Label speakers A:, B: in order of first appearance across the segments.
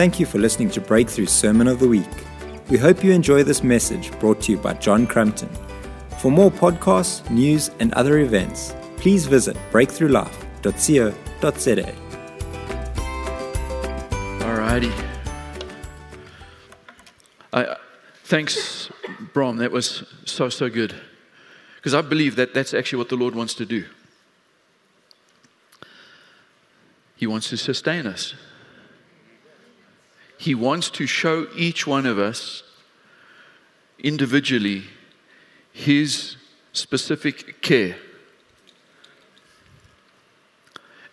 A: Thank you for listening to Breakthru Sermon of the Week. We hope you enjoy this message brought to you by John Crampton. For more podcasts, news, and other events, please visit breakthrulife.co.za.
B: Alrighty. I, thanks, Brom. That was so, so good. Because I believe that that's actually what the Lord wants to do. He wants to sustain us. He wants to show each one of us individually His specific care.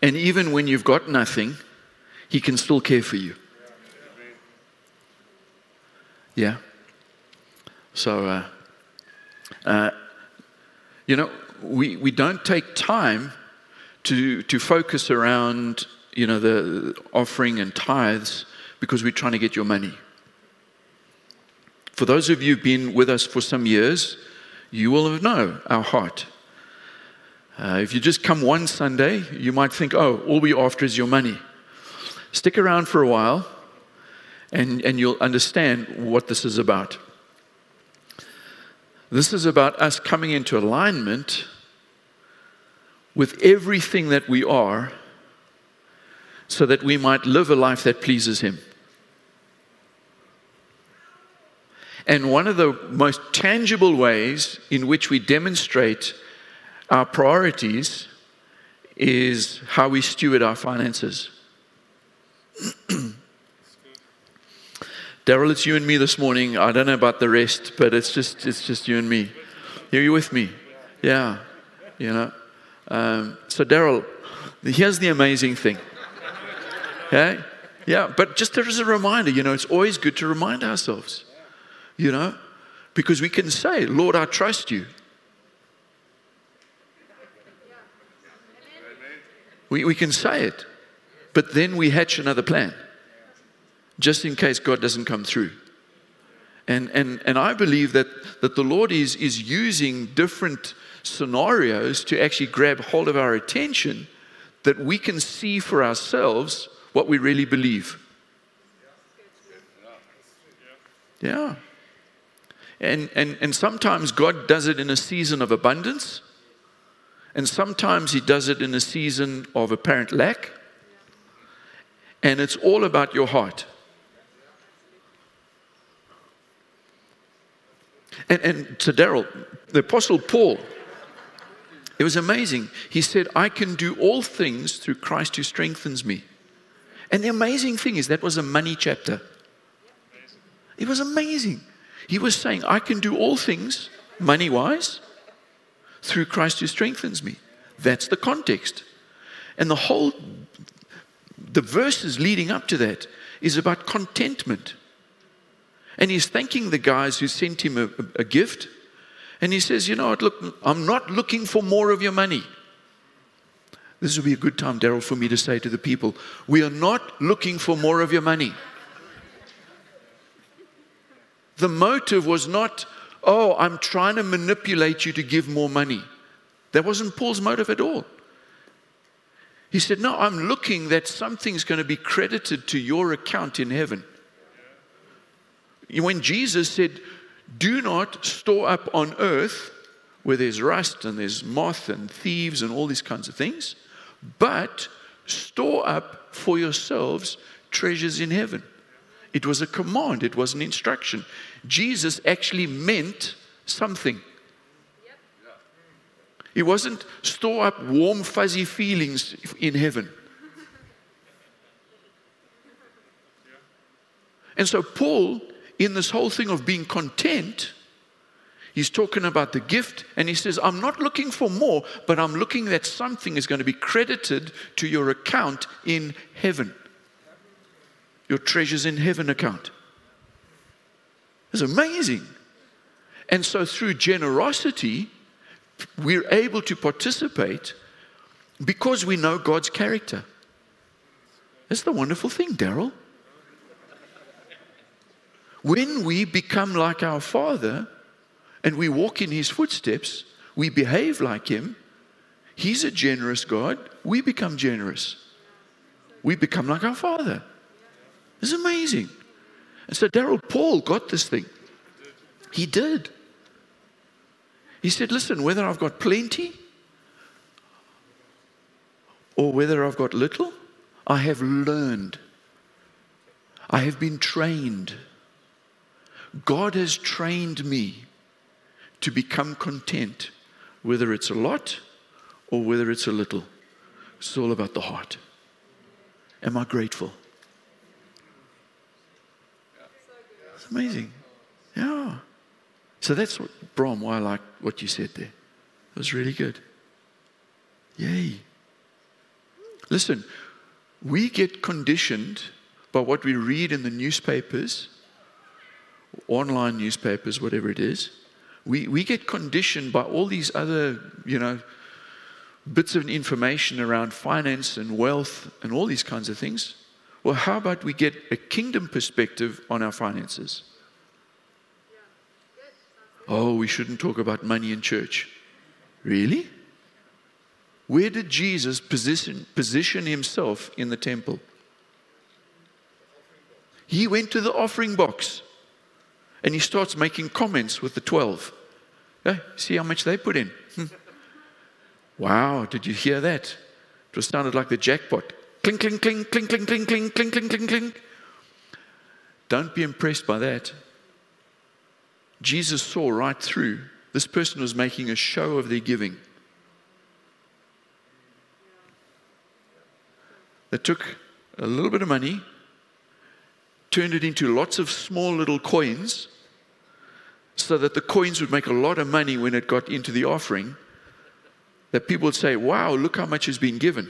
B: And even when you've got nothing, He can still care for you. Yeah? So, uh, uh, you know, we, we don't take time to, to focus around, you know, the offering and tithes because we're trying to get your money. For those of you who've been with us for some years, you will know our heart. Uh, if you just come one Sunday, you might think, oh, all we're after is your money. Stick around for a while, and, and you'll understand what this is about. This is about us coming into alignment with everything that we are so that we might live a life that pleases Him. And one of the most tangible ways in which we demonstrate our priorities is how we steward our finances. Daryl, it's you and me this morning. I don't know about the rest, but it's just it's just you and me. Are you with me? Yeah, you know. Um, so, Daryl, here's the amazing thing. Okay? Yeah, but just as a reminder, you know, it's always good to remind ourselves, you know, because we can say, Lord, I trust you. We, we can say it, but then we hatch another plan just in case God doesn't come through. And, and, and I believe that, that the Lord is, is using different scenarios to actually grab hold of our attention that we can see for ourselves what we really believe. Yeah. And, and, and sometimes God does it in a season of abundance, and sometimes He does it in a season of apparent lack. And it's all about your heart. And, and to Daryl, the Apostle Paul, it was amazing. He said, I can do all things through Christ who strengthens me. And the amazing thing is, that was a money chapter. It was amazing. He was saying, I can do all things, money wise, through Christ who strengthens me. That's the context. And the whole, the verses leading up to that is about contentment. And he's thanking the guys who sent him a, a gift. And he says, You know what, look, I'm not looking for more of your money. This would be a good time, Daryl, for me to say to the people, We are not looking for more of your money. The motive was not, Oh, I'm trying to manipulate you to give more money. That wasn't Paul's motive at all. He said, No, I'm looking that something's going to be credited to your account in heaven. When Jesus said, Do not store up on earth where there's rust and there's moth and thieves and all these kinds of things, but store up for yourselves treasures in heaven. It was a command, it was an instruction. Jesus actually meant something. It wasn't store up warm, fuzzy feelings in heaven. And so, Paul, in this whole thing of being content, He's talking about the gift, and he says, I'm not looking for more, but I'm looking that something is going to be credited to your account in heaven. Your treasures in heaven account. It's amazing. And so, through generosity, we're able to participate because we know God's character. That's the wonderful thing, Daryl. When we become like our Father, and we walk in his footsteps, we behave like him. He's a generous God. We become generous. We become like our Father. It's amazing. And so Daryl Paul got this thing. He did. He said, Listen, whether I've got plenty or whether I've got little, I have learned. I have been trained. God has trained me to become content, whether it's a lot or whether it's a little. It's all about the heart. Am I grateful? Amazing. Yeah. So that's what, Brom, why I like what you said there. It was really good. Yay. Listen, we get conditioned by what we read in the newspapers, online newspapers, whatever it is. We, we get conditioned by all these other, you know, bits of information around finance and wealth and all these kinds of things. Well, how about we get a kingdom perspective on our finances? Oh, we shouldn't talk about money in church. Really? Where did Jesus position, position himself in the temple? He went to the offering box and he starts making comments with the 12. Hey, see how much they put in? Hmm. wow, did you hear that? It was sounded like the jackpot. Clink, clink, clink, clink, clink, clink, clink, clink, clink, clink, clink. Don't be impressed by that. Jesus saw right through. This person was making a show of their giving. They took a little bit of money, turned it into lots of small little coins, so that the coins would make a lot of money when it got into the offering. That people would say, Wow, look how much has been given.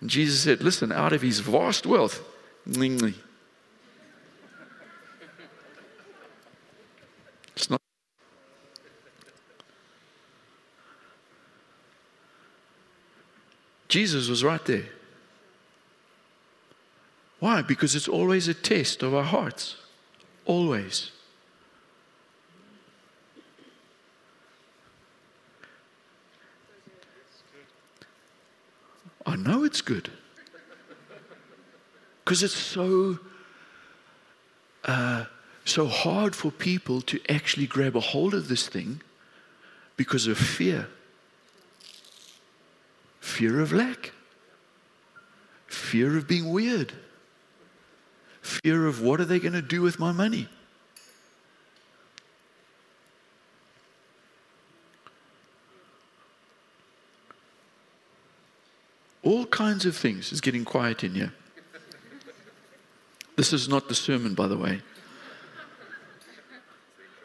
B: And Jesus said, Listen, out of his vast wealth, it's not. Jesus was right there. Why? Because it's always a test of our hearts. Always. I know it's good. Because it's so, uh, so hard for people to actually grab a hold of this thing because of fear fear of lack, fear of being weird fear of what are they going to do with my money? All kinds of things. It's getting quiet in here. This is not the sermon, by the way.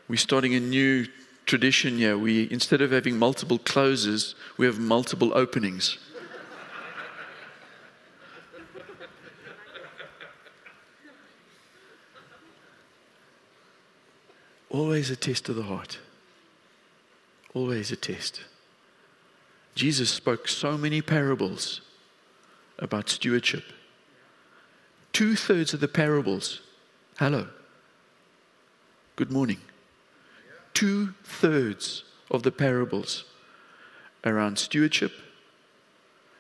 B: We're starting a new tradition here. We, instead of having multiple closes, we have multiple openings. Always a test of the heart. Always a test. Jesus spoke so many parables about stewardship. Two thirds of the parables, hello, good morning. Two thirds of the parables around stewardship,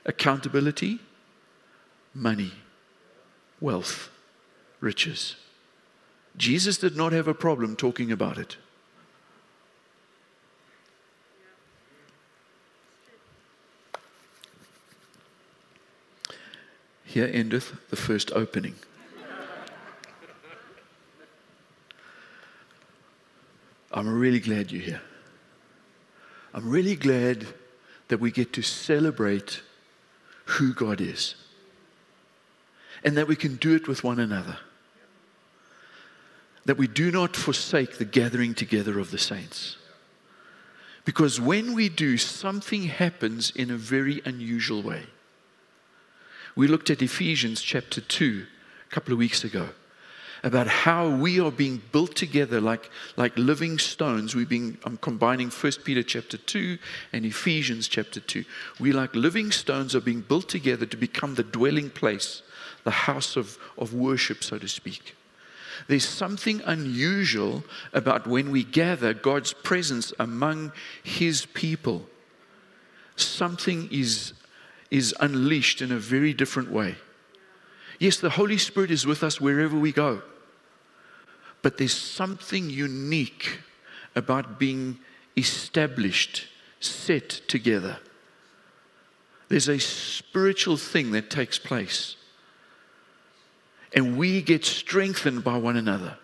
B: accountability, money, wealth, riches. Jesus did not have a problem talking about it. Here endeth the first opening. I'm really glad you're here. I'm really glad that we get to celebrate who God is and that we can do it with one another that we do not forsake the gathering together of the saints. Because when we do, something happens in a very unusual way. We looked at Ephesians chapter 2 a couple of weeks ago about how we are being built together like, like living stones. We're being, I'm combining 1 Peter chapter 2 and Ephesians chapter 2. We, like living stones, are being built together to become the dwelling place, the house of, of worship, so to speak. There's something unusual about when we gather God's presence among His people. Something is, is unleashed in a very different way. Yes, the Holy Spirit is with us wherever we go. But there's something unique about being established, set together. There's a spiritual thing that takes place. And we get strengthened by one another.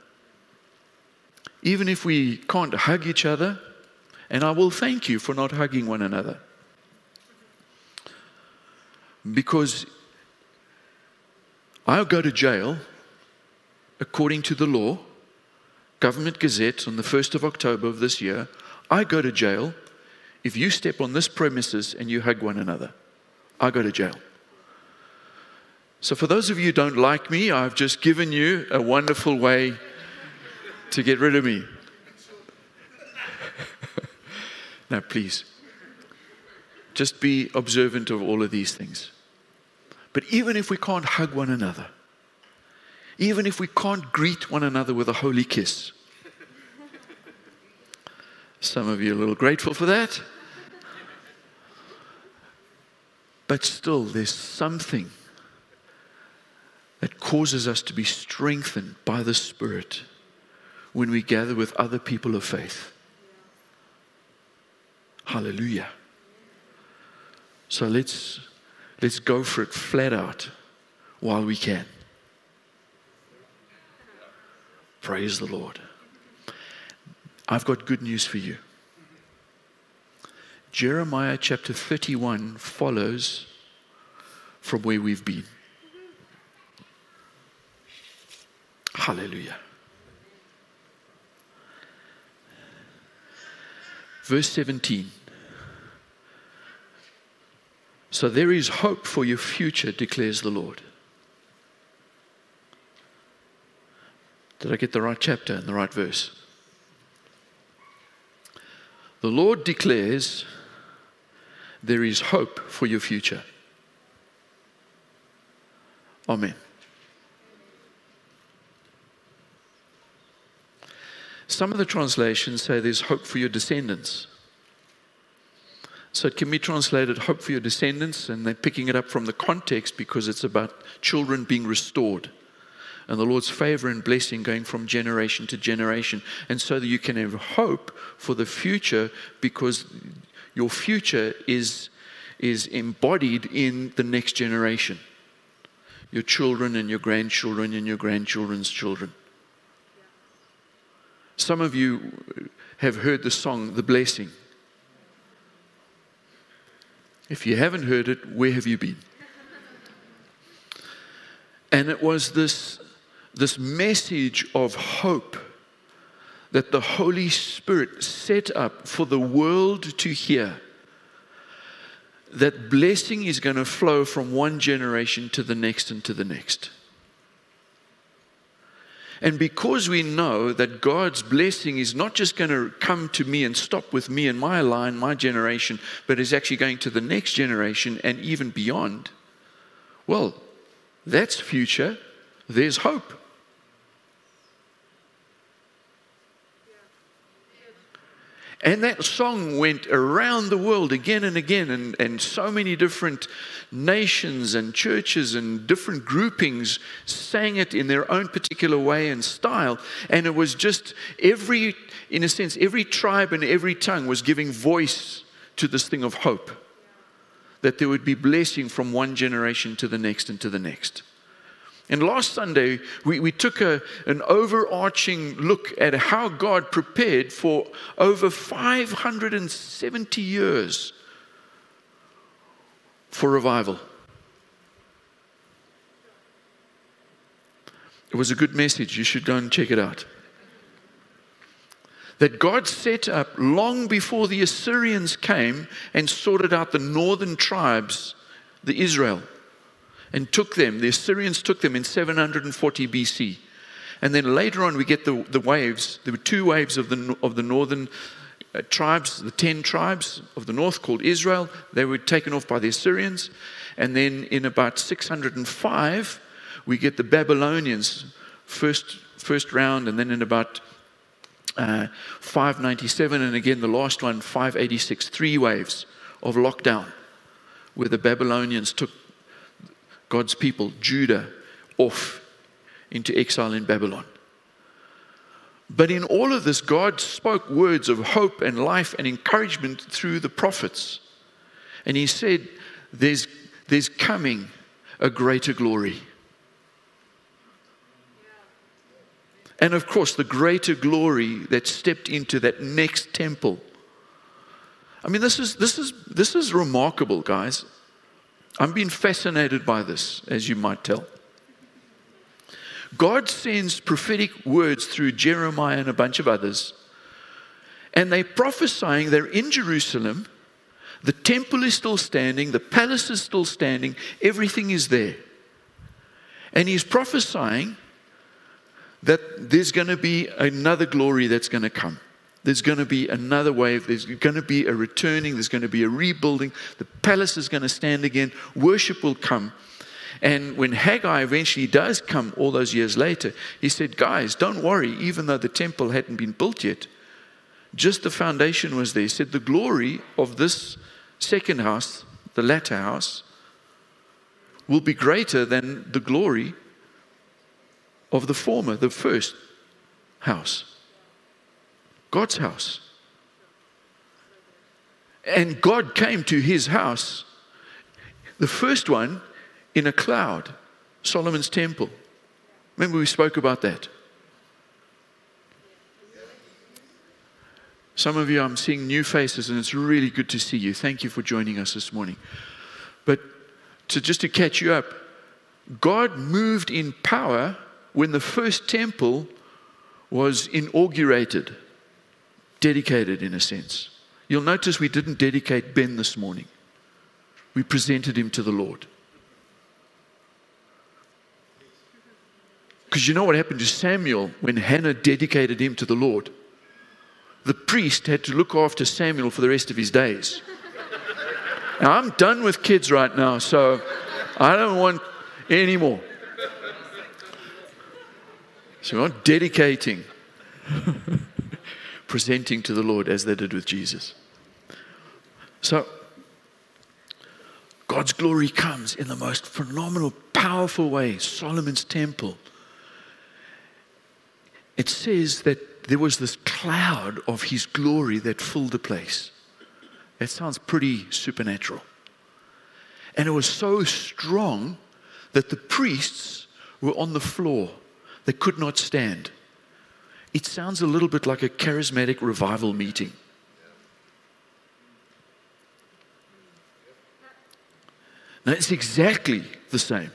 B: Even if we can't hug each other, and I will thank you for not hugging one another. Because I'll go to jail according to the law, Government Gazette on the 1st of October of this year. I go to jail if you step on this premises and you hug one another. I go to jail. So, for those of you who don't like me, I've just given you a wonderful way to get rid of me. now, please, just be observant of all of these things. But even if we can't hug one another, even if we can't greet one another with a holy kiss, some of you are a little grateful for that. But still, there's something that causes us to be strengthened by the Spirit when we gather with other people of faith. Hallelujah. So let's, let's go for it flat out while we can. Praise the Lord. I've got good news for you. Jeremiah chapter 31 follows from where we've been. Hallelujah. Verse 17. So there is hope for your future, declares the Lord. Did I get the right chapter and the right verse? The Lord declares there is hope for your future. Amen. Some of the translations say there's hope for your descendants. So it can be translated hope for your descendants, and they're picking it up from the context because it's about children being restored and the Lord's favor and blessing going from generation to generation. And so that you can have hope for the future because your future is, is embodied in the next generation your children and your grandchildren and your grandchildren's children. Some of you have heard the song, The Blessing. If you haven't heard it, where have you been? And it was this, this message of hope that the Holy Spirit set up for the world to hear that blessing is going to flow from one generation to the next and to the next. And because we know that God's blessing is not just going to come to me and stop with me and my line, my generation, but is actually going to the next generation and even beyond, well, that's future. There's hope. And that song went around the world again and again, and, and so many different nations and churches and different groupings sang it in their own particular way and style. And it was just every, in a sense, every tribe and every tongue was giving voice to this thing of hope that there would be blessing from one generation to the next and to the next. And last Sunday, we, we took a, an overarching look at how God prepared for over 570 years for revival. It was a good message. You should go and check it out. That God set up long before the Assyrians came and sorted out the northern tribes, the Israel and took them. The Assyrians took them in 740 BC. And then later on, we get the, the waves. There were two waves of the, of the northern uh, tribes, the 10 tribes of the north called Israel. They were taken off by the Assyrians. And then in about 605, we get the Babylonians, first, first round, and then in about uh, 597, and again the last one, 586, three waves of lockdown, where the Babylonians took God's people, Judah, off into exile in Babylon. But in all of this, God spoke words of hope and life and encouragement through the prophets. And He said, There's, there's coming a greater glory. And of course, the greater glory that stepped into that next temple. I mean, this is, this is, this is remarkable, guys. I'm being fascinated by this, as you might tell. God sends prophetic words through Jeremiah and a bunch of others, and they're prophesying they're in Jerusalem. The temple is still standing, the palace is still standing, everything is there. And he's prophesying that there's going to be another glory that's going to come. There's going to be another wave. There's going to be a returning. There's going to be a rebuilding. The palace is going to stand again. Worship will come. And when Haggai eventually does come all those years later, he said, Guys, don't worry, even though the temple hadn't been built yet, just the foundation was there. He said, The glory of this second house, the latter house, will be greater than the glory of the former, the first house. God's house. And God came to his house. The first one in a cloud, Solomon's temple. Remember, we spoke about that. Some of you, I'm seeing new faces, and it's really good to see you. Thank you for joining us this morning. But to, just to catch you up, God moved in power when the first temple was inaugurated, dedicated in a sense. You'll notice we didn't dedicate Ben this morning, we presented him to the Lord. Because you know what happened to Samuel when Hannah dedicated him to the Lord? The priest had to look after Samuel for the rest of his days. Now, I'm done with kids right now, so I don't want any more. So not dedicating, presenting to the Lord as they did with Jesus. So, God's glory comes in the most phenomenal, powerful way. Solomon's temple it says that there was this cloud of his glory that filled the place. That sounds pretty supernatural. And it was so strong that the priests were on the floor. They could not stand. It sounds a little bit like a charismatic revival meeting. Now, it's exactly the same.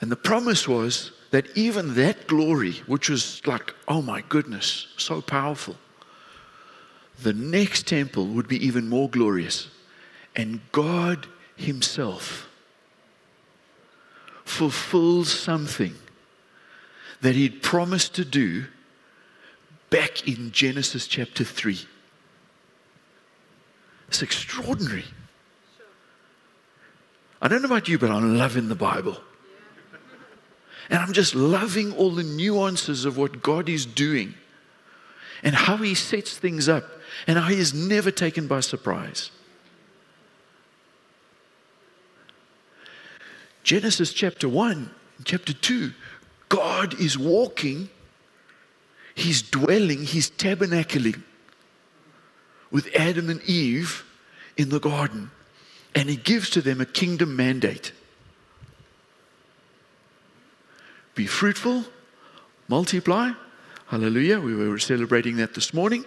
B: And the promise was that even that glory, which was like, oh my goodness, so powerful, the next temple would be even more glorious. And God Himself fulfills something that He'd promised to do back in Genesis chapter 3. It's extraordinary. I don't know about you, but I'm loving the Bible. And I'm just loving all the nuances of what God is doing and how He sets things up and how He is never taken by surprise. Genesis chapter 1, chapter 2, God is walking, He's dwelling, He's tabernacling with Adam and Eve in the garden, and He gives to them a kingdom mandate. Be fruitful, multiply. Hallelujah. We were celebrating that this morning.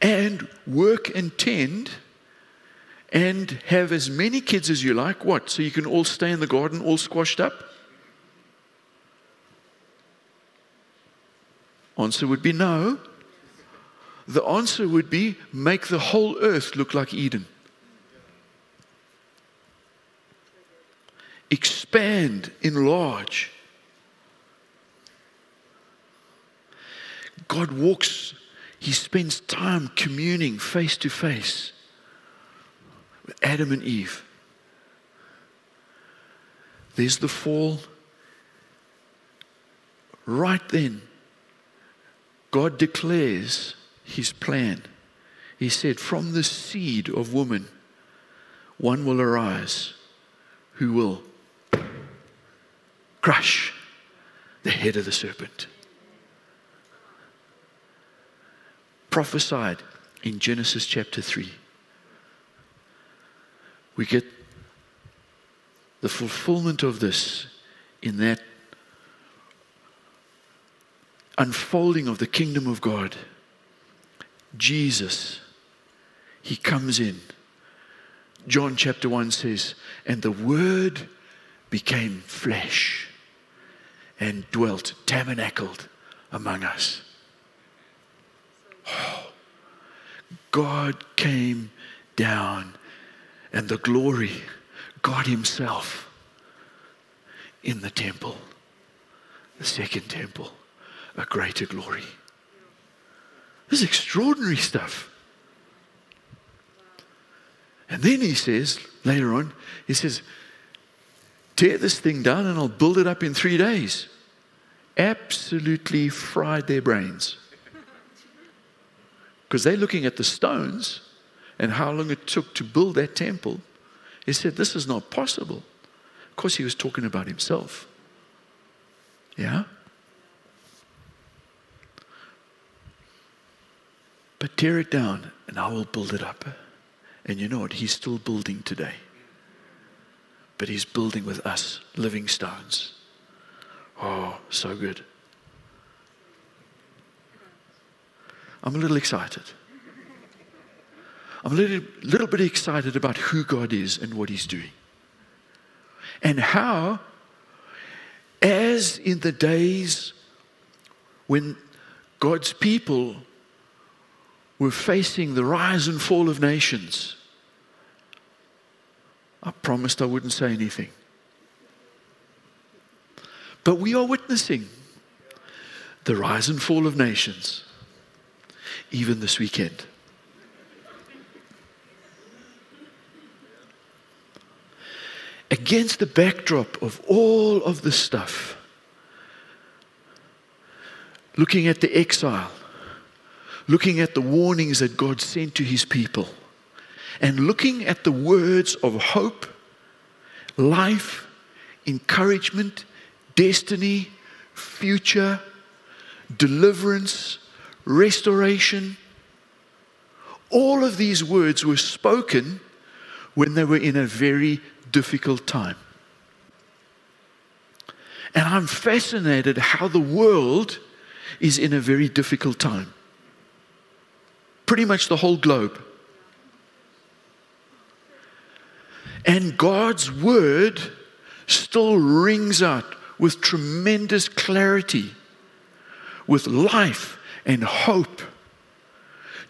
B: And work and tend and have as many kids as you like. What? So you can all stay in the garden all squashed up? Answer would be no. The answer would be make the whole earth look like Eden. expand, enlarge. God walks, He spends time communing face to face with Adam and Eve. There's the fall. Right then, God declares His plan. He said, From the seed of woman, one will arise who will crush the head of the serpent. Prophesied in Genesis chapter 3. We get the fulfillment of this in that unfolding of the kingdom of God. Jesus, he comes in. John chapter 1 says, And the Word became flesh and dwelt, tabernacled among us. Oh, God came down, and the glory, God Himself, in the temple, the second temple, a greater glory. This is extraordinary stuff. And then he says, later on, he says, tear this thing down and I'll build it up in three days. Absolutely fried their brains. Because they're looking at the stones and how long it took to build that temple. He said, This is not possible. Of course, he was talking about himself. Yeah? But tear it down and I will build it up. And you know what? He's still building today. But he's building with us, living stones. Oh, so good. I'm a little excited. I'm a little, little bit excited about who God is and what he's doing. And how, as in the days when God's people were facing the rise and fall of nations, I promised I wouldn't say anything. But we are witnessing the rise and fall of nations, even this weekend. Against the backdrop of all of this stuff, looking at the exile, looking at the warnings that God sent to his people and looking at the words of hope, life, encouragement, destiny, future, deliverance, restoration. All of these words were spoken when they were in a very difficult time. And I'm fascinated how the world is in a very difficult time. Pretty much the whole globe. And God's word still rings out with tremendous clarity, with life and hope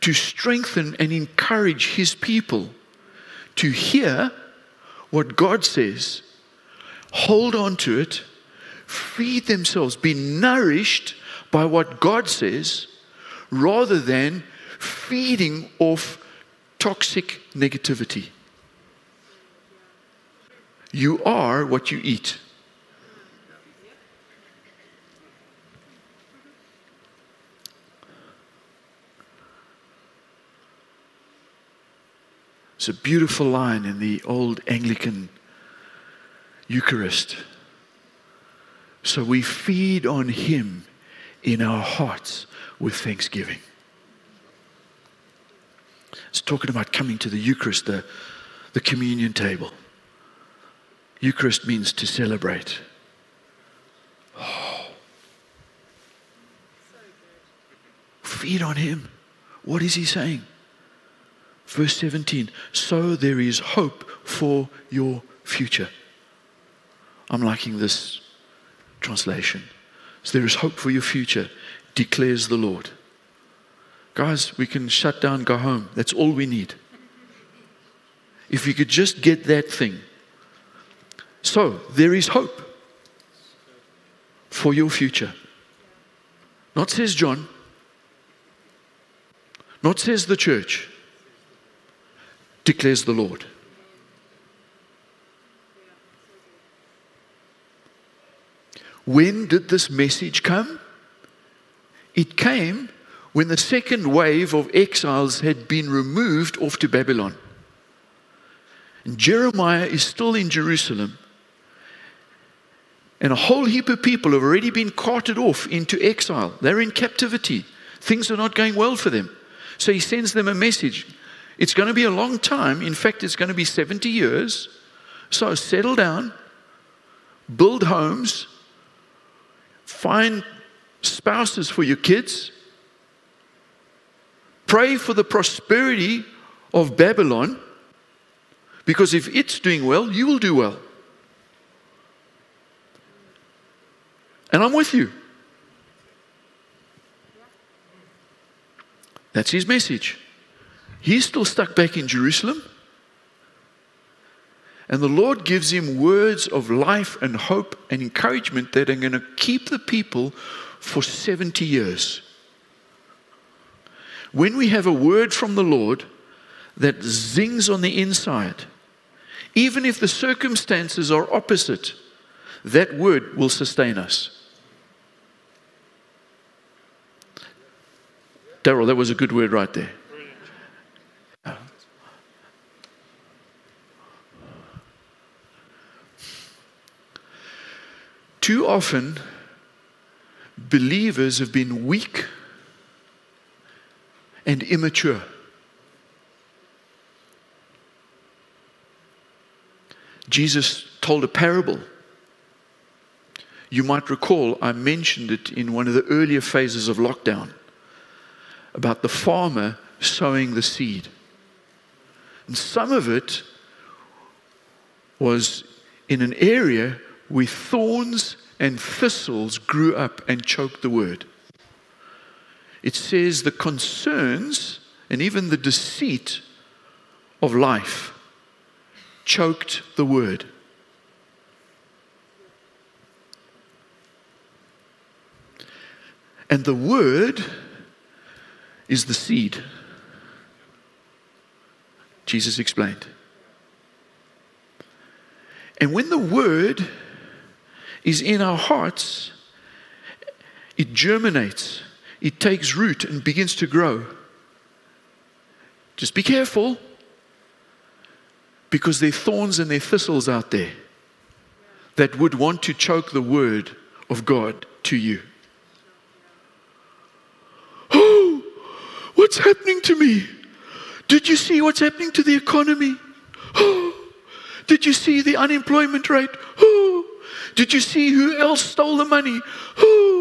B: to strengthen and encourage his people to hear what God says, hold on to it, feed themselves, be nourished by what God says, rather than feeding off toxic negativity. You are what you eat. It's a beautiful line in the old Anglican Eucharist. So we feed on Him in our hearts with thanksgiving. It's talking about coming to the Eucharist, the, the communion table. Eucharist means to celebrate. Oh. Feed on Him. What is He saying? Verse 17 So there is hope for your future. I'm liking this translation. So there is hope for your future, declares the Lord. Guys, we can shut down, go home. That's all we need. If you could just get that thing. So there is hope for your future. Not says John, not says the church declares the Lord. When did this message come? It came when the second wave of exiles had been removed off to Babylon. And Jeremiah is still in Jerusalem. And a whole heap of people have already been carted off into exile. They're in captivity. Things are not going well for them. So he sends them a message. It's going to be a long time. In fact, it's going to be 70 years. So settle down, build homes, find spouses for your kids, pray for the prosperity of Babylon, because if it's doing well, you will do well. And I'm with you. That's his message. He's still stuck back in Jerusalem. And the Lord gives him words of life and hope and encouragement that are going to keep the people for 70 years. When we have a word from the Lord that zings on the inside, even if the circumstances are opposite, that word will sustain us. Daryl, that was a good word right there. Too often, believers have been weak and immature. Jesus told a parable. You might recall I mentioned it in one of the earlier phases of lockdown about the farmer sowing the seed. And some of it was in an area where thorns and thistles grew up and choked the word. It says the concerns and even the deceit of life choked the word. And the word is the seed. Jesus explained. And when the word is in our hearts, it germinates, it takes root and begins to grow. Just be careful because there are thorns and there are thistles out there that would want to choke the word of God to you. Oh, what's happening to me? Did you see what's happening to the economy? Oh, did you see the unemployment rate? Oh, did you see who else stole the money? Who?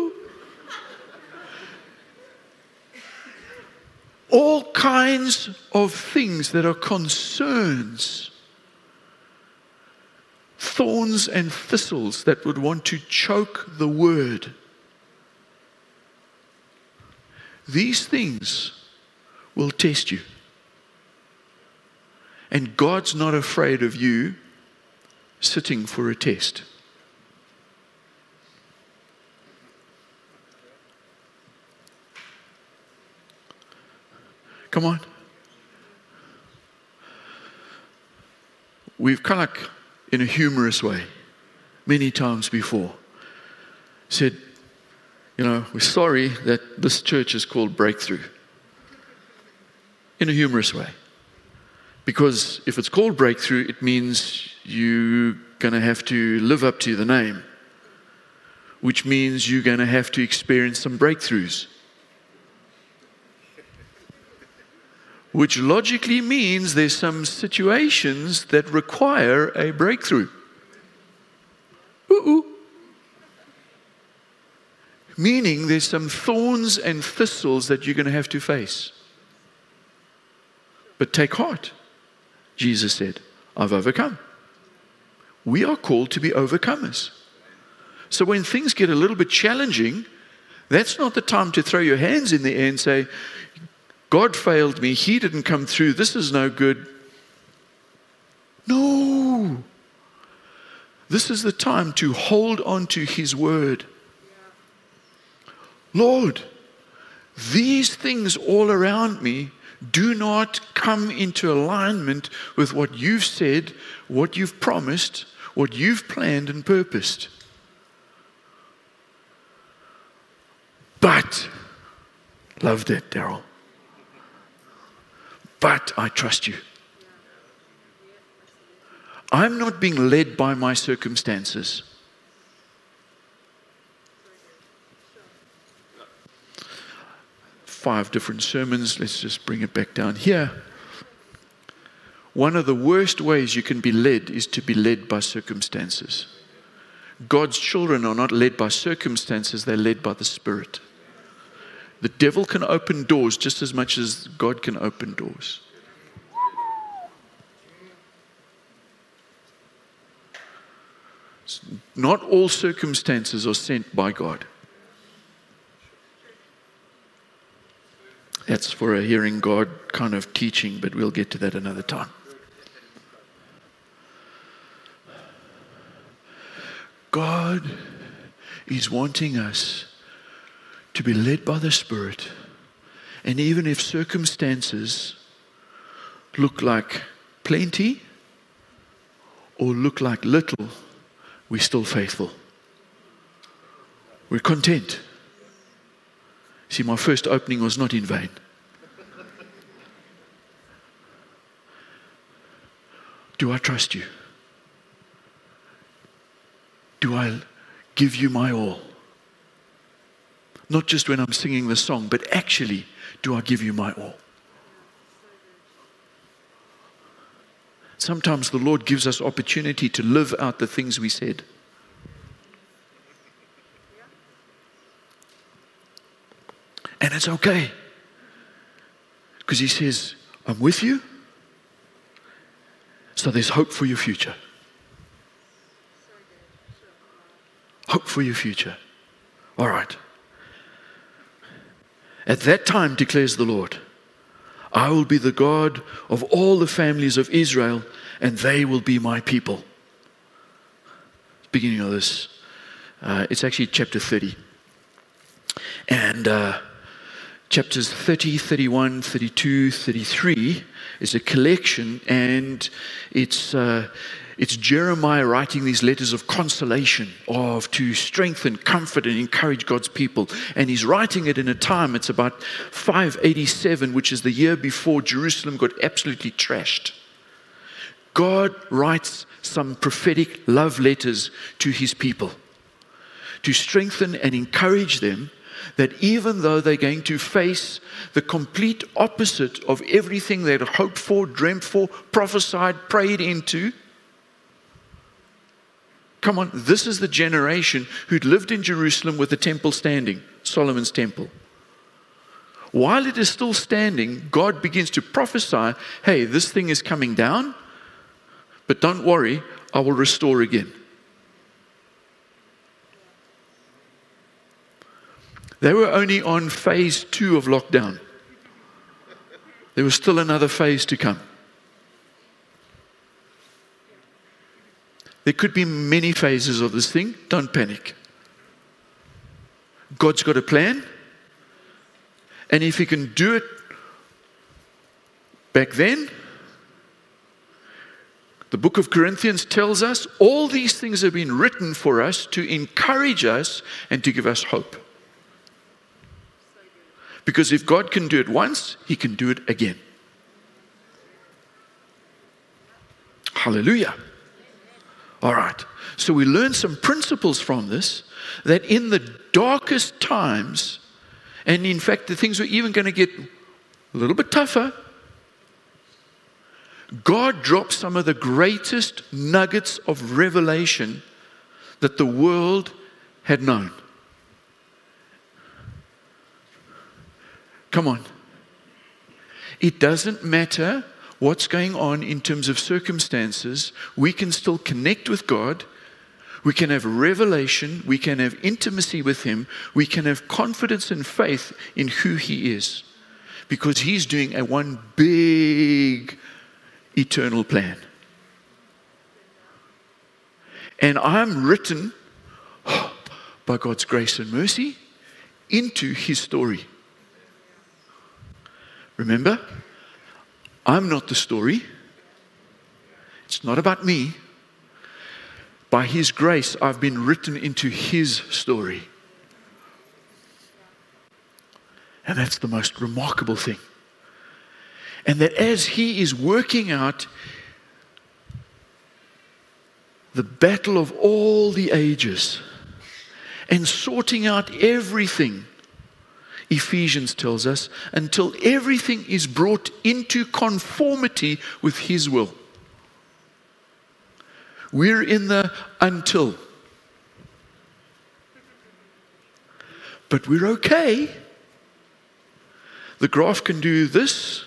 B: All kinds of things that are concerns, thorns and thistles that would want to choke the word. These things will test you. And God's not afraid of you sitting for a test. Come on. We've kind of in a humorous way, many times before, said, you know, we're sorry that this church is called Breakthru. In a humorous way. Because if it's called Breakthru, it means you're going to have to live up to the name, which means you're going to have to experience some breakthroughs. Which logically means there's some situations that require a breakthrough. Ooh, Meaning there's some thorns and thistles that you're going to have to face. But take heart, Jesus said, I've overcome. We are called to be overcomers. So when things get a little bit challenging, that's not the time to throw your hands in the air and say, God failed me. He didn't come through. This is no good. No. This is the time to hold on to His word. Lord, these things all around me do not come into alignment with what you've said, what you've promised, what you've planned and purposed. But, loved it, Daryl but I trust you. I'm not being led by my circumstances. Five different sermons. Let's just bring it back down here. One of the worst ways you can be led is to be led by circumstances. God's children are not led by circumstances, they're led by the Spirit. The devil can open doors just as much as God can open doors. Not all circumstances are sent by God. That's for a hearing God kind of teaching, but we'll get to that another time. God is wanting us to be led by the Spirit. And even if circumstances look like plenty or look like little, we're still faithful. We're content. See, my first opening was not in vain. Do I trust you? Do I give you my all? Not just when I'm singing the song, but actually, do I give you my all? Sometimes the Lord gives us opportunity to live out the things we said. And it's okay. Because He says, I'm with you. So there's hope for your future. Hope for your future. All right. At that time, declares the Lord, I will be the God of all the families of Israel, and they will be my people. Beginning of this, uh, it's actually chapter 30. And uh, chapters 30, 31, 32, 33 is a collection, and it's. Uh, it's Jeremiah writing these letters of consolation, of to strengthen, comfort, and encourage God's people. And he's writing it in a time, it's about 587, which is the year before Jerusalem got absolutely trashed. God writes some prophetic love letters to his people to strengthen and encourage them that even though they're going to face the complete opposite of everything they'd hoped for, dreamt for, prophesied, prayed into, Come on, this is the generation who'd lived in Jerusalem with the temple standing, Solomon's temple. While it is still standing, God begins to prophesy hey, this thing is coming down, but don't worry, I will restore again. They were only on phase two of lockdown. There was still another phase to come. There could be many phases of this thing. Don't panic. God's got a plan. And if He can do it back then, the book of Corinthians tells us all these things have been written for us to encourage us and to give us hope. Because if God can do it once, He can do it again. Hallelujah. All right. So we learn some principles from this that in the darkest times, and in fact, the things were even going to get a little bit tougher, God drops some of the greatest nuggets of revelation that the world had known. Come on. It doesn't matter what's going on in terms of circumstances, we can still connect with God. We can have revelation. We can have intimacy with Him. We can have confidence and faith in who He is because He's doing a one big eternal plan. And I'm written by God's grace and mercy into His story. Remember? I'm not the story. It's not about me. By His grace, I've been written into His story. And that's the most remarkable thing. And that as He is working out the battle of all the ages and sorting out everything Ephesians tells us, until everything is brought into conformity with His will. We're in the until. But we're okay. The graph can do this.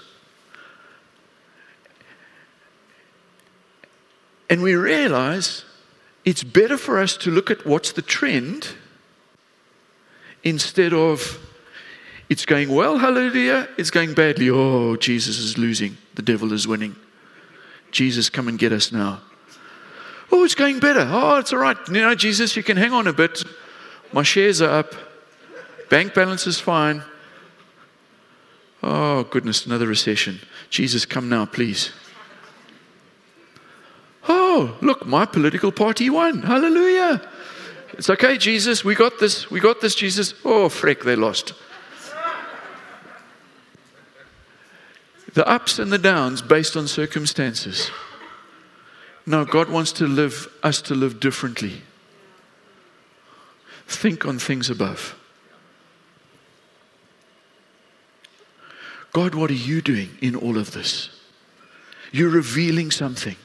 B: And we realize it's better for us to look at what's the trend instead of it's going well, hallelujah, it's going badly. Oh, Jesus is losing, the devil is winning. Jesus, come and get us now. Oh, it's going better. Oh, it's all right. You know, Jesus, you can hang on a bit. My shares are up. Bank balance is fine. Oh, goodness, another recession. Jesus, come now, please. Oh, look, my political party won. Hallelujah. It's okay, Jesus. We got this. We got this, Jesus. Oh, frick, they lost. The ups and the downs based on circumstances. No, God wants to live us to live differently. Think on things above. God, what are you doing in all of this? You're revealing something.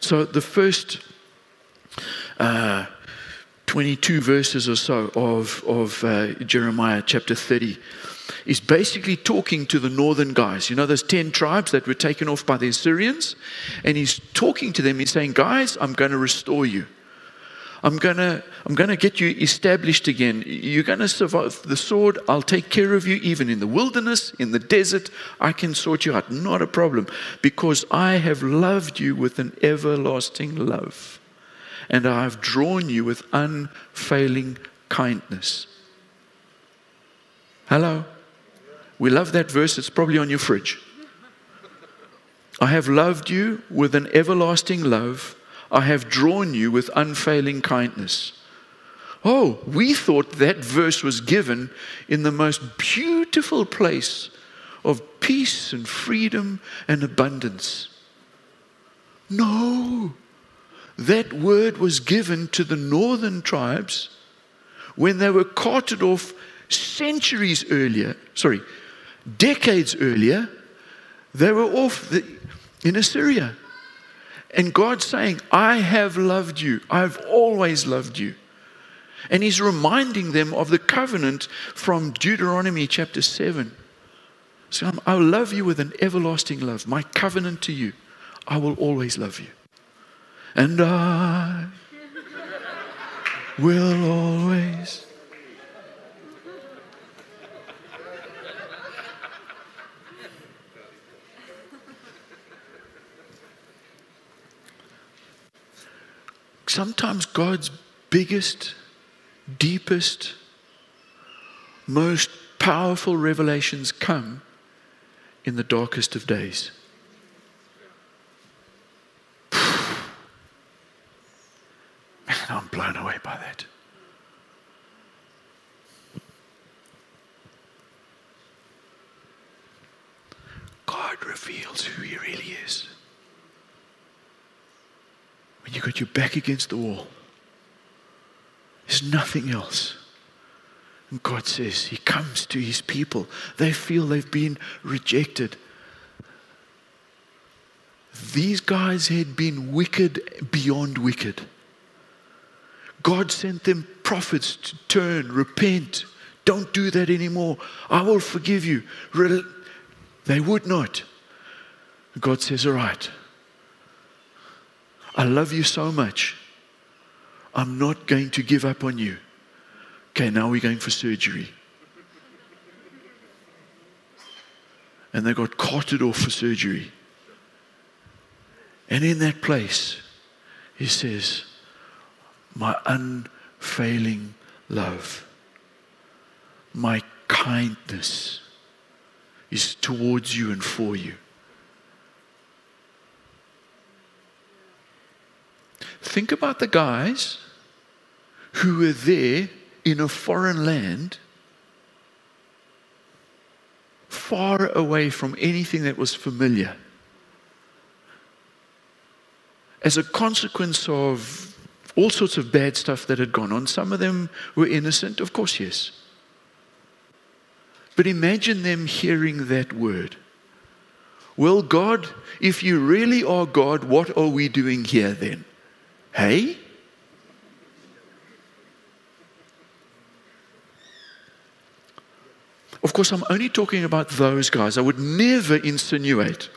B: So the first uh, 22 verses or so of, of uh, Jeremiah chapter 30 is basically talking to the northern guys. You know, those 10 tribes that were taken off by the Assyrians? And he's talking to them. He's saying, Guys, I'm going to restore you. I'm going to I'm going to get you established again. You're going to survive the sword. I'll take care of you even in the wilderness, in the desert. I can sort you out. Not a problem because I have loved you with an everlasting love and I have drawn you with unfailing kindness. Hello? We love that verse. It's probably on your fridge. I have loved you with an everlasting love. I have drawn you with unfailing kindness. Oh, we thought that verse was given in the most beautiful place of peace and freedom and abundance. No, that word was given to the northern tribes when they were carted off centuries earlier, sorry, decades earlier, they were off the, in Assyria. And God's saying, I have loved you. I've always loved you. And He's reminding them of the covenant from Deuteronomy chapter 7. So I'll love you with an everlasting love. My covenant to you. I will always love you. And I will always sometimes God's biggest, deepest, most powerful revelations come in the darkest of days. Man, I'm blown away by that. God reveals who He really is when you got your back against the wall. There's nothing else. And God says, He comes to His people. They feel they've been rejected. These guys had been wicked beyond wicked. God sent them prophets to turn, repent, don't do that anymore. I will forgive you. They would not. God says, All right, I love you so much. I'm not going to give up on you. Okay, now we're going for surgery. And they got carted off for surgery. And in that place, he says, My unfailing love, my kindness is towards you and for you. Think about the guys who were there in a foreign land, far away from anything that was familiar. As a consequence of all sorts of bad stuff that had gone on, some of them were innocent, of course, yes. But imagine them hearing that word. Well, God, if you really are God, what are we doing here then? Hey? Of course, I'm only talking about those guys. I would never insinuate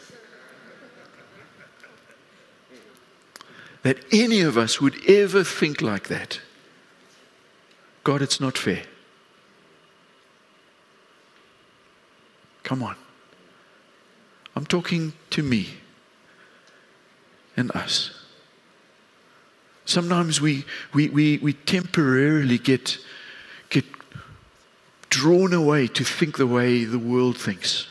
B: that any of us would ever think like that. God, it's not fair. Come on. I'm talking to me and us. Sometimes we, we, we, we temporarily get, get drawn away to think the way the world thinks.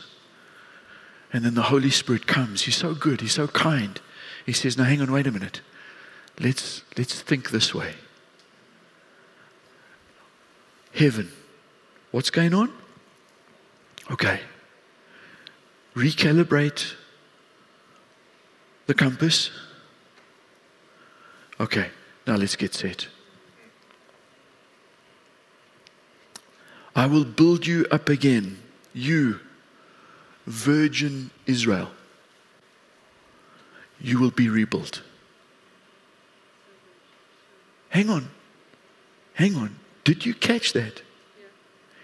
B: And then the Holy Spirit comes. He's so good. He's so kind. He says, Now, hang on, wait a minute. Let's, let's think this way. Heaven. What's going on? Okay. Recalibrate the compass. Okay, now let's get set. I will build you up again, you, virgin Israel. You will be rebuilt. Hang on. Hang on. Did you catch that?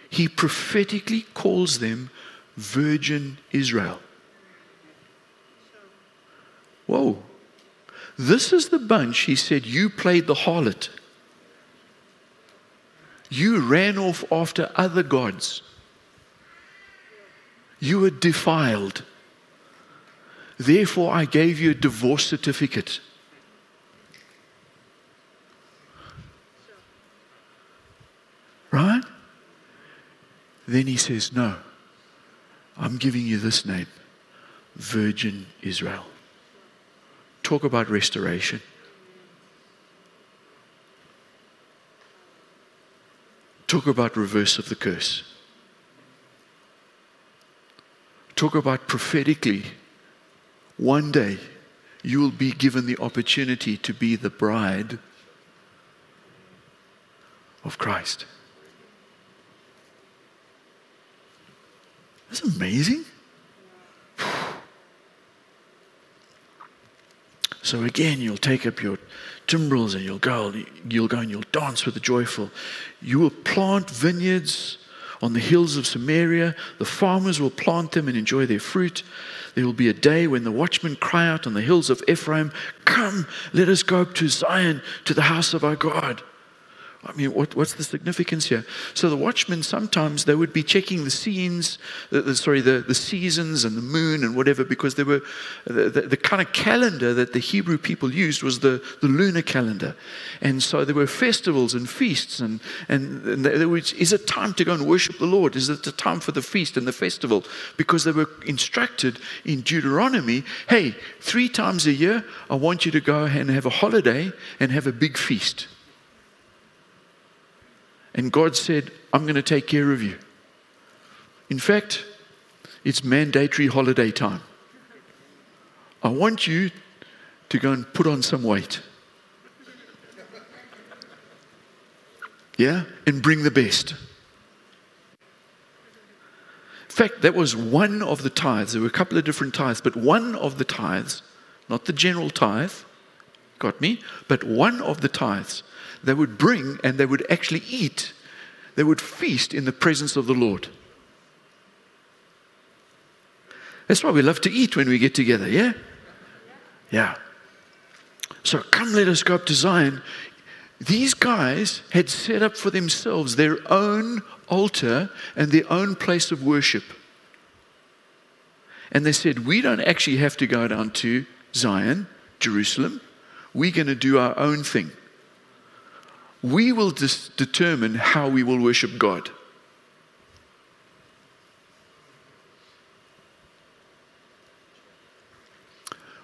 B: He prophetically calls them virgin Israel. This is the bunch he said, You played the harlot. You ran off after other gods. You were defiled. Therefore, I gave you a divorce certificate. Right? Then he says, No, I'm giving you this name Virgin Israel. Talk about restoration. Talk about reverse of the curse. Talk about prophetically. One day you will be given the opportunity to be the bride of Christ. That's amazing. So again, you'll take up your timbrels and you'll go, you'll go and you'll dance with the joyful. You will plant vineyards on the hills of Samaria. The farmers will plant them and enjoy their fruit. There will be a day when the watchmen cry out on the hills of Ephraim, Come, let us go up to Zion, to the house of our God. I mean, what, what's the significance here? So the watchmen sometimes they would be checking the scenes, the, the, sorry, the, the seasons and the moon and whatever, because they were the, the, the, kind of calendar that the Hebrew people used was the, the lunar calendar, and so there were festivals and feasts, and and, and there was, is it time to go and worship the Lord? Is it the time for the feast and the festival? Because they were instructed in Deuteronomy, hey, three times a year I want you to go and have a holiday and have a big feast. And God said, I'm going to take care of you. In fact, it's mandatory holiday time. I want you to go and put on some weight. Yeah? And bring the best. In fact, that was one of the tithes. There were a couple of different tithes, but one of the tithes, not the general tithe, got me, but one of the tithes they would bring and they would actually eat. They would feast in the presence of the Lord. That's why we love to eat when we get together, yeah? Yeah. So come, let us go up to Zion. These guys had set up for themselves their own altar and their own place of worship. And they said, We don't actually have to go down to Zion, Jerusalem. We're going to do our own thing we will dis- determine how we will worship God.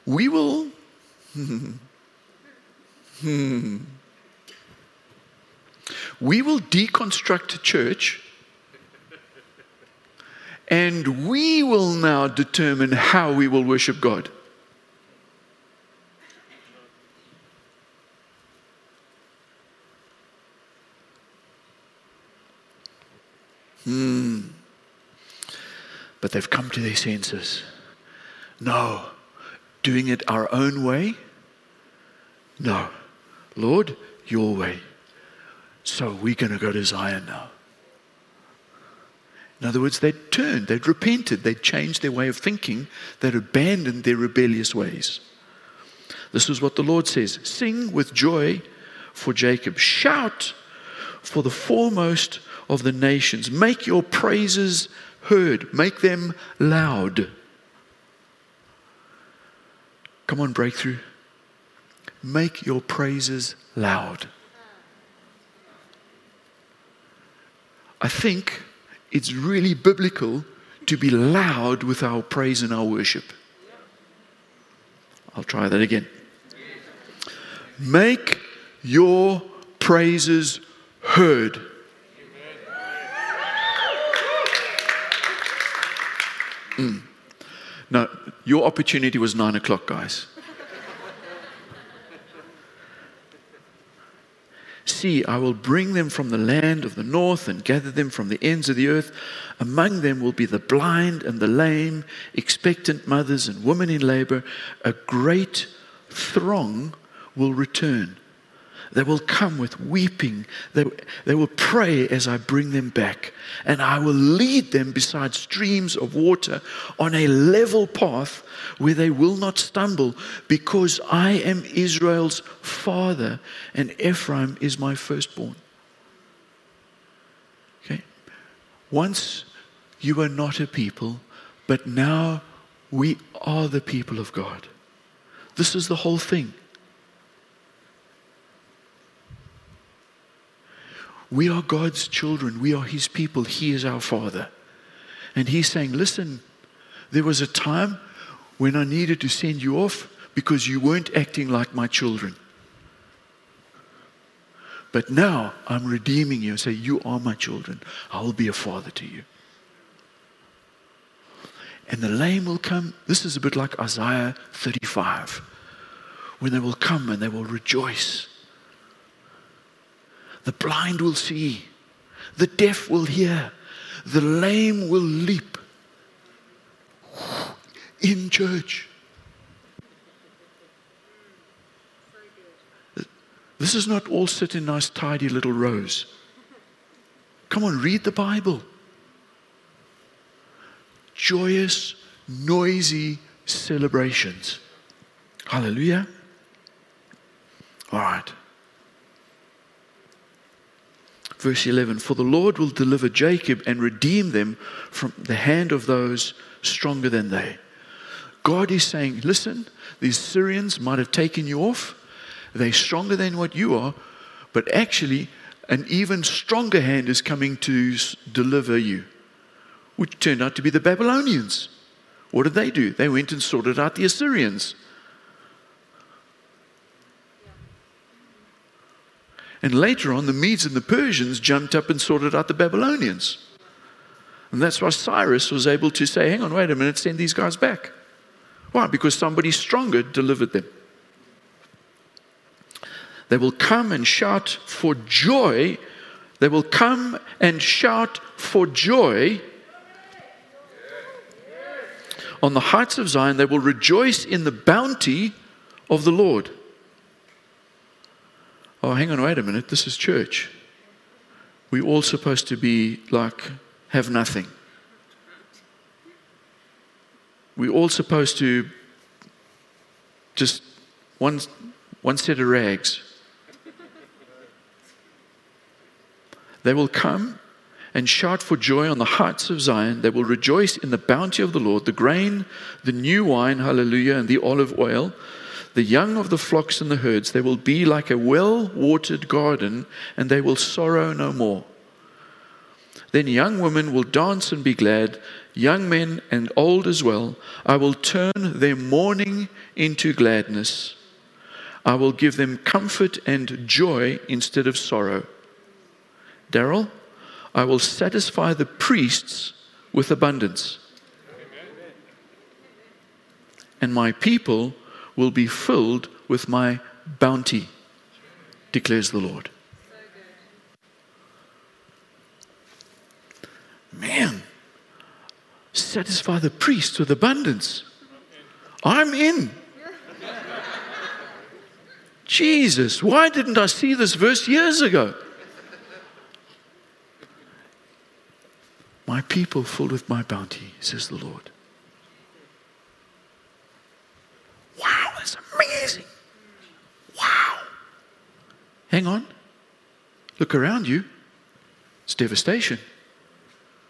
B: We will. we will deconstruct church and we will now determine how we will worship God. But they've come to their senses. No. Doing it our own way? No. Lord, your way. So we're going to go to Zion now. In other words, they'd turned, they'd repented, they'd changed their way of thinking, they'd abandoned their rebellious ways. This is what the Lord says Sing with joy for Jacob, shout for the foremost of the nations, make your praises heard, make them loud. Come on, Breakthru. Make your praises loud. I think it's really biblical to be loud with our praise and our worship. I'll try that again. Make your praises heard. Mm. No, your opportunity was nine o'clock, guys. See, I will bring them from the land of the north and gather them from the ends of the earth. Among them will be the blind and the lame, expectant mothers and women in labor. A great throng will return. They will come with weeping. They, they will pray as I bring them back. And I will lead them beside streams of water on a level path where they will not stumble, because I am Israel's father and Ephraim is my firstborn. Okay? Once you were not a people, but now we are the people of God. This is the whole thing. We are God's children. We are His people. He is our Father. And He's saying, Listen, there was a time when I needed to send you off because you weren't acting like my children. But now I'm redeeming you and say, You are my children. I will be a father to you. And the lame will come. This is a bit like Isaiah 35, when they will come and they will rejoice the blind will see, the deaf will hear, the lame will leap in church. This is not all sit in nice, tidy little rows. Come on, read the Bible. Joyous, noisy celebrations. Hallelujah. All right. Verse 11 For the Lord will deliver Jacob and redeem them from the hand of those stronger than they. God is saying, Listen, these Syrians might have taken you off. They're stronger than what you are, but actually, an even stronger hand is coming to deliver you, which turned out to be the Babylonians. What did they do? They went and sorted out the Assyrians. And later on, the Medes and the Persians jumped up and sorted out the Babylonians. And that's why Cyrus was able to say, hang on, wait a minute, send these guys back. Why? Because somebody stronger delivered them. They will come and shout for joy. They will come and shout for joy. On the heights of Zion, they will rejoice in the bounty of the Lord oh, hang on, wait a minute, this is church. We're all supposed to be like, have nothing. We're all supposed to just one, one set of rags. They will come and shout for joy on the heights of Zion. They will rejoice in the bounty of the Lord, the grain, the new wine, hallelujah, and the olive oil the young of the flocks and the herds, they will be like a well watered garden, and they will sorrow no more. Then young women will dance and be glad, young men and old as well. I will turn their mourning into gladness. I will give them comfort and joy instead of sorrow. Daryl, I will satisfy the priests with abundance. And my people will be filled with my bounty, declares the Lord. Man, satisfy the priests with abundance. I'm in. Jesus, why didn't I see this verse years ago? My people filled with my bounty, says the Lord. Wow, that's amazing. Wow. Hang on. Look around you. It's devastation.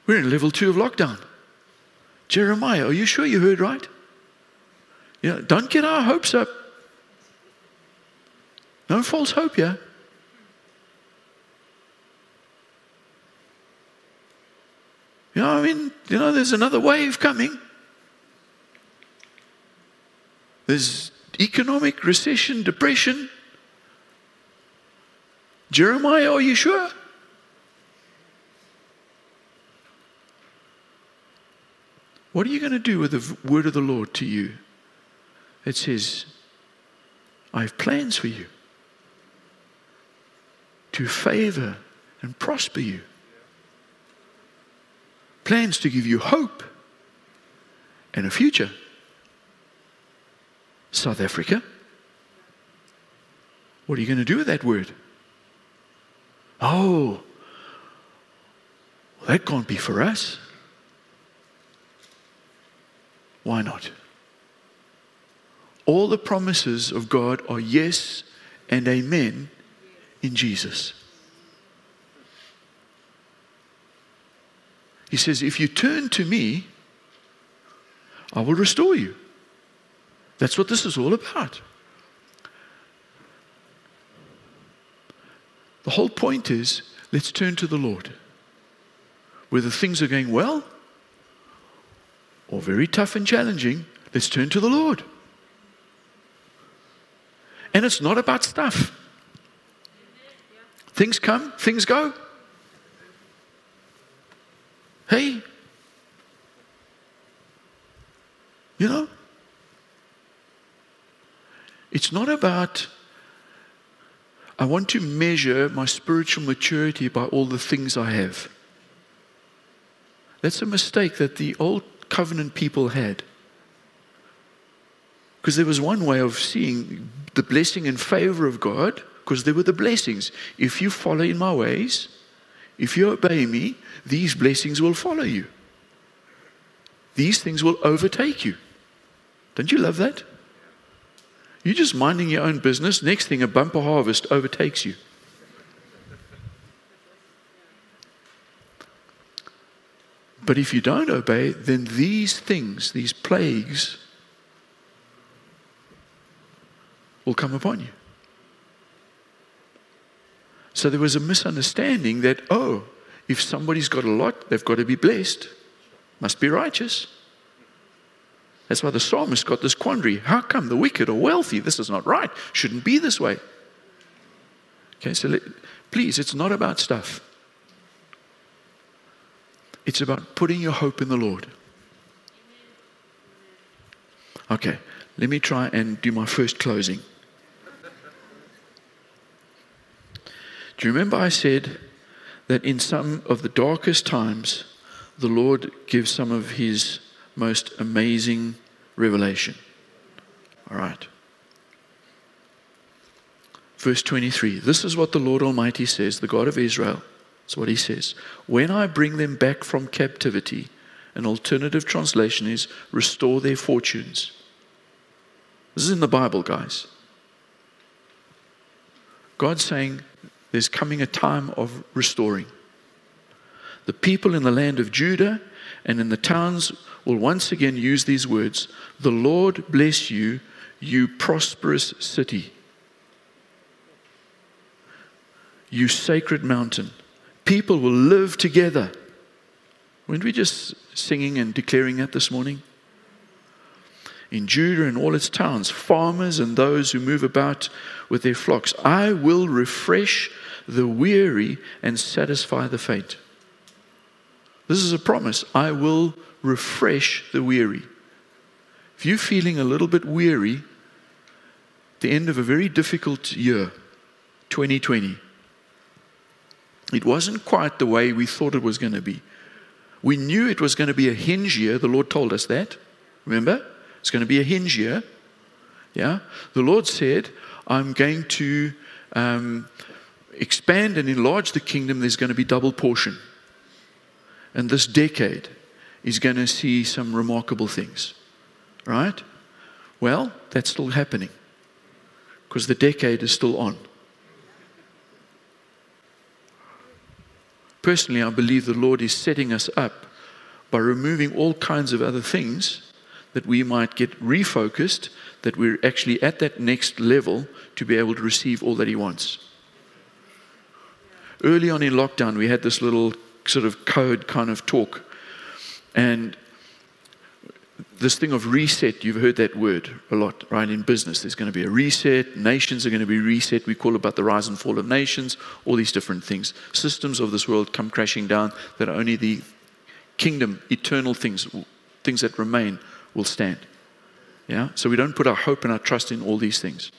B: We're in level two of lockdown. Jeremiah, are you sure you heard right? You know, don't get our hopes up. No false hope here. You know, I mean, you know, there's another wave coming. There's economic recession, depression. Jeremiah, are you sure? What are you going to do with the word of the Lord to you? It says, I have plans for you to favor and prosper you. Plans to give you hope and a future. South Africa. What are you going to do with that word? Oh, that can't be for us. Why not? All the promises of God are yes and amen in Jesus. He says, If you turn to me, I will restore you. That's what this is all about. The whole point is let's turn to the Lord. Whether things are going well or very tough and challenging, let's turn to the Lord. And it's not about stuff. Things come, things go. Hey, you know, it's not about, I want to measure my spiritual maturity by all the things I have. That's a mistake that the old covenant people had. Because there was one way of seeing the blessing and favor of God, because there were the blessings. If you follow in my ways, if you obey me, these blessings will follow you. These things will overtake you. Don't you love that? You're just minding your own business. Next thing, a bumper harvest overtakes you. But if you don't obey, then these things, these plagues, will come upon you. So there was a misunderstanding that, oh, if somebody's got a lot, they've got to be blessed, must be righteous. That's why the psalmist got this quandary. How come the wicked are wealthy? This is not right. Shouldn't be this way. Okay, so let, please, it's not about stuff. It's about putting your hope in the Lord. Okay, let me try and do my first closing. Do you remember I said that in some of the darkest times, the Lord gives some of His most amazing revelation. All right. Verse 23 This is what the Lord Almighty says, the God of Israel. That's what he says. When I bring them back from captivity, an alternative translation is restore their fortunes. This is in the Bible, guys. God's saying there's coming a time of restoring. The people in the land of Judah and in the towns will once again use these words The Lord bless you, you prosperous city, you sacred mountain. People will live together. Weren't we just singing and declaring that this morning? In Judah and all its towns, farmers and those who move about with their flocks, I will refresh the weary and satisfy the faint. This is a promise. I will refresh the weary. If you're feeling a little bit weary, the end of a very difficult year, 2020, it wasn't quite the way we thought it was going to be. We knew it was going to be a hinge year. The Lord told us that. Remember? It's going to be a hinge year. Yeah? The Lord said, I'm going to um, expand and enlarge the kingdom. There's going to be double portion. And this decade is going to see some remarkable things. Right? Well, that's still happening because the decade is still on. Personally, I believe the Lord is setting us up by removing all kinds of other things that we might get refocused, that we're actually at that next level to be able to receive all that He wants. Early on in lockdown, we had this little sort of code kind of talk. And this thing of reset, you've heard that word a lot, right? In business, there's going to be a reset. Nations are going to be reset. We call about the rise and fall of nations, all these different things. Systems of this world come crashing down that only the kingdom, eternal things, things that remain, will stand. Yeah? So we don't put our hope and our trust in all these things.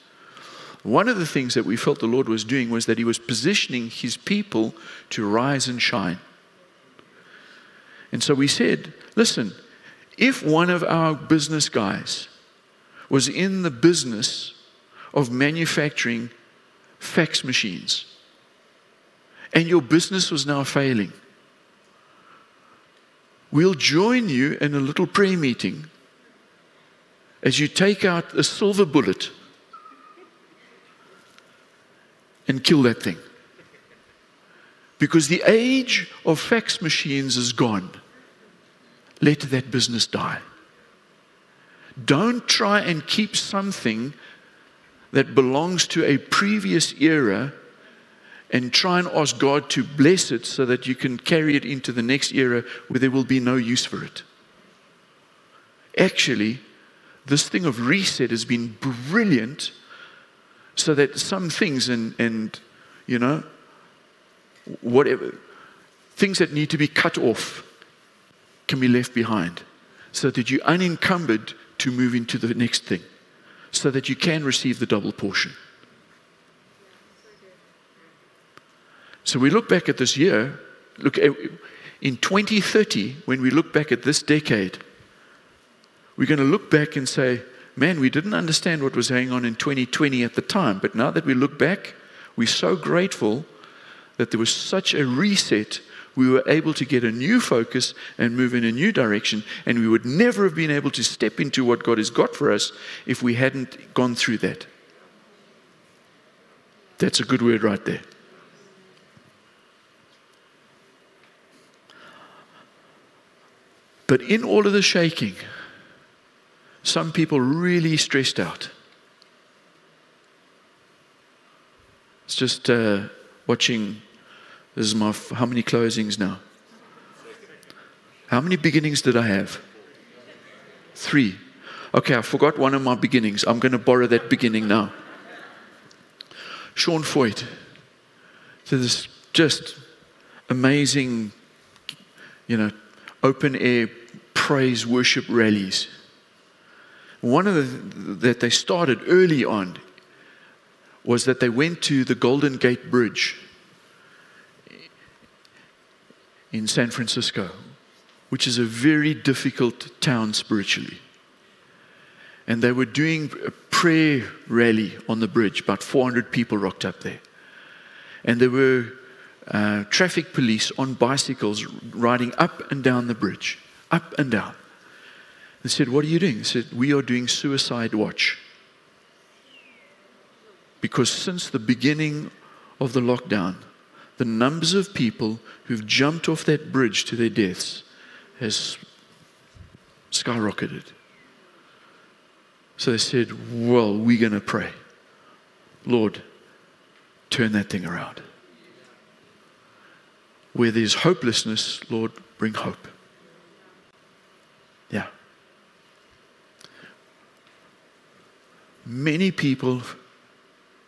B: One of the things that we felt the Lord was doing was that He was positioning His people to rise and shine. And so we said, listen, if one of our business guys was in the business of manufacturing fax machines and your business was now failing, we'll join you in a little prayer meeting as you take out a silver bullet and kill that thing. Because the age of fax machines is gone let that business die. Don't try and keep something that belongs to a previous era and try and ask God to bless it so that you can carry it into the next era where there will be no use for it. Actually, this thing of reset has been brilliant so that some things and, and you know, whatever, things that need to be cut off can be left behind so that you're unencumbered to move into the next thing, so that you can receive the double portion. So we look back at this year, look eh, in 2030, when we look back at this decade, we're going to look back and say, man, we didn't understand what was going on in 2020 at the time, but now that we look back, we're so grateful that there was such a reset we were able to get a new focus and move in a new direction. And we would never have been able to step into what God has got for us if we hadn't gone through that. That's a good word right there. But in all of the shaking, some people really stressed out. It's just uh, watching this is my, how many closings now? How many beginnings did I have? Three. Okay, I forgot one of my beginnings. I'm going to borrow that beginning now. Sean Feucht. So this just amazing, you know, open air praise worship rallies. One of the that they started early on was that they went to the Golden Gate Bridge in San Francisco, which is a very difficult town spiritually. And they were doing a prayer rally on the bridge. About 400 people rocked up there. And there were uh, traffic police on bicycles riding up and down the bridge, up and down. They said, What are you doing? They said, We are doing suicide watch. Because since the beginning of the lockdown, the numbers of people who've jumped off that bridge to their deaths has skyrocketed. So they said, Well, we're going to pray. Lord, turn that thing around. Where there's hopelessness, Lord, bring hope. Yeah. Many people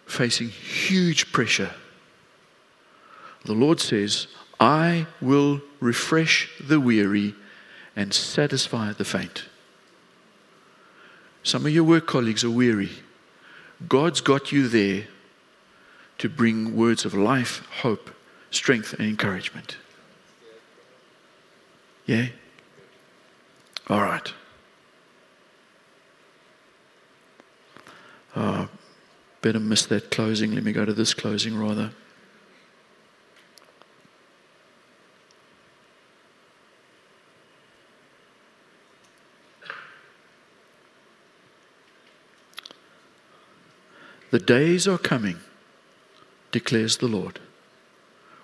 B: facing huge pressure the Lord says, I will refresh the weary and satisfy the faint. Some of your work colleagues are weary. God's got you there to bring words of life, hope, strength, and encouragement. Yeah? All right. Oh, better miss that closing. Let me go to this closing rather. The days are coming, declares the Lord,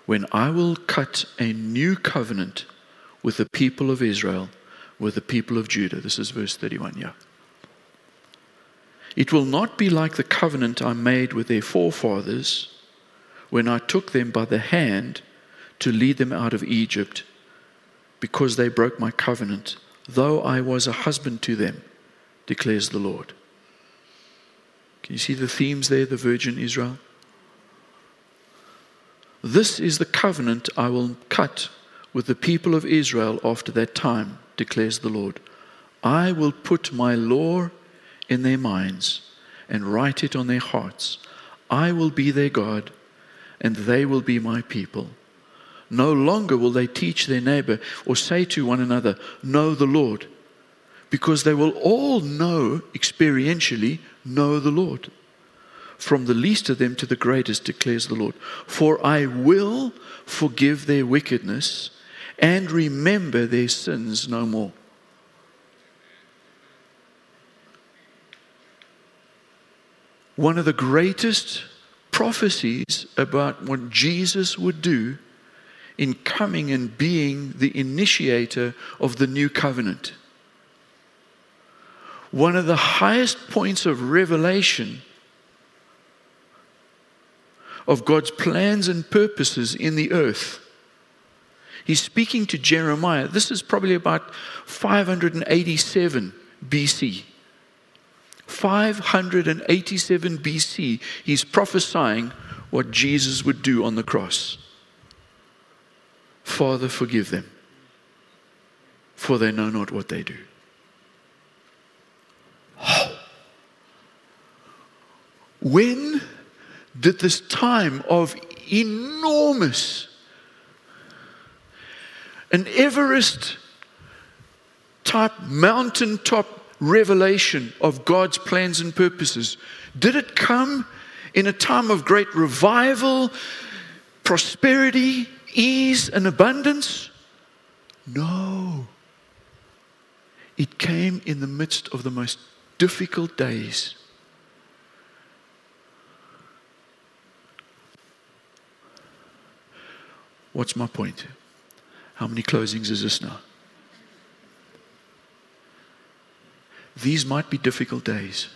B: when I will cut a new covenant with the people of Israel, with the people of Judah. This is verse 31, yeah. It will not be like the covenant I made with their forefathers when I took them by the hand to lead them out of Egypt, because they broke my covenant, though I was a husband to them, declares the Lord. Can you see the themes there, the virgin Israel? This is the covenant I will cut with the people of Israel after that time, declares the Lord. I will put my law in their minds and write it on their hearts. I will be their God, and they will be my people. No longer will they teach their neighbor or say to one another, Know the Lord, because they will all know experientially know the Lord. From the least of them to the greatest, declares the Lord. For I will forgive their wickedness and remember their sins no more. One of the greatest prophecies about what Jesus would do in coming and being the initiator of the new covenant one of the highest points of revelation of God's plans and purposes in the earth. He's speaking to Jeremiah. This is probably about 587 BC. 587 BC, he's prophesying what Jesus would do on the cross. Father, forgive them, for they know not what they do. When did this time of enormous, an Everest type mountaintop revelation of God's plans and purposes, did it come in a time of great revival, prosperity, ease, and abundance? No. It came in the midst of the most difficult days What's my point? How many closings is this now? These might be difficult days.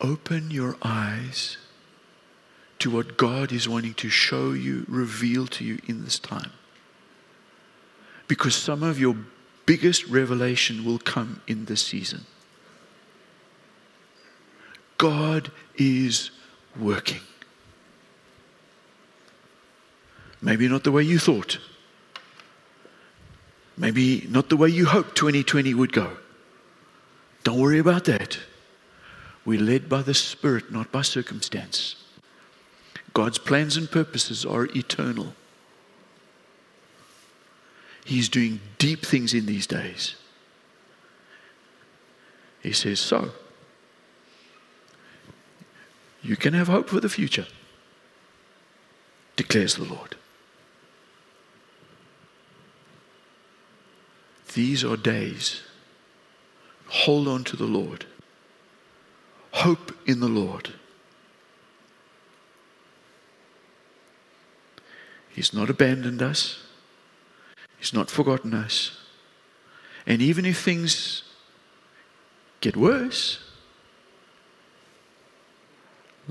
B: Open your eyes to what God is wanting to show you, reveal to you in this time. Because some of your biggest revelation will come in this season. God is working. Maybe not the way you thought. Maybe not the way you hoped 2020 would go. Don't worry about that. We're led by the Spirit, not by circumstance. God's plans and purposes are eternal. He's doing deep things in these days. He says, So, you can have hope for the future, declares the Lord. These are days. Hold on to the Lord. Hope in the Lord. He's not abandoned us. He's not forgotten us. And even if things get worse,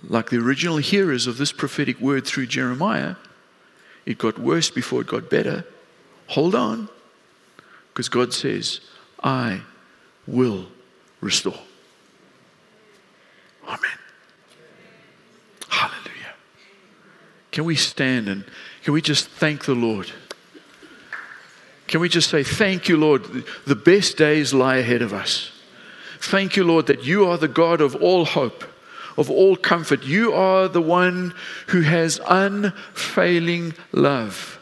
B: like the original hearers of this prophetic word through Jeremiah, it got worse before it got better. Hold on. Because God says, I will restore. Amen. Hallelujah. Can we stand and can we just thank the Lord? Can we just say, Thank you, Lord? The best days lie ahead of us. Thank you, Lord, that you are the God of all hope, of all comfort. You are the one who has unfailing love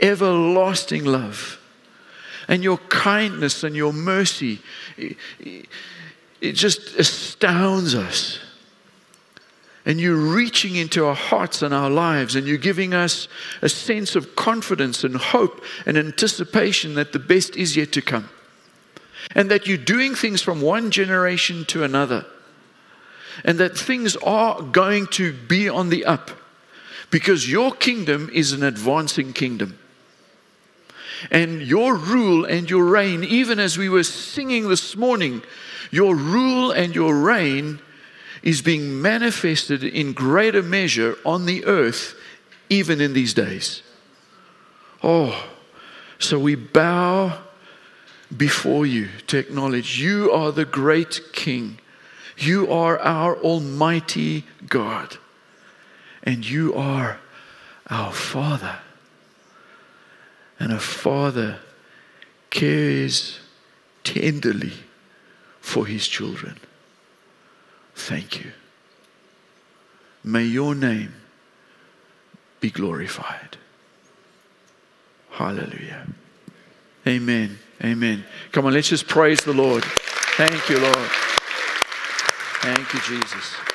B: everlasting love and your kindness and your mercy. It, just astounds us. And you're reaching into our hearts and our lives, and you're giving us a sense of confidence and hope and anticipation that the best is yet to come. And that you're doing things from one generation to another. And that things are going to be on the up because your kingdom is an advancing kingdom. And your rule and your reign, even as we were singing this morning, your rule and your reign is being manifested in greater measure on the earth, even in these days. Oh, so we bow before you to acknowledge you are the great King. You are our Almighty God. And you are our Father. And a father cares tenderly for his children. Thank you. May your name be glorified. Hallelujah. Amen. Amen. Come on, let's just praise the Lord. Thank you, Lord. Thank you, Jesus.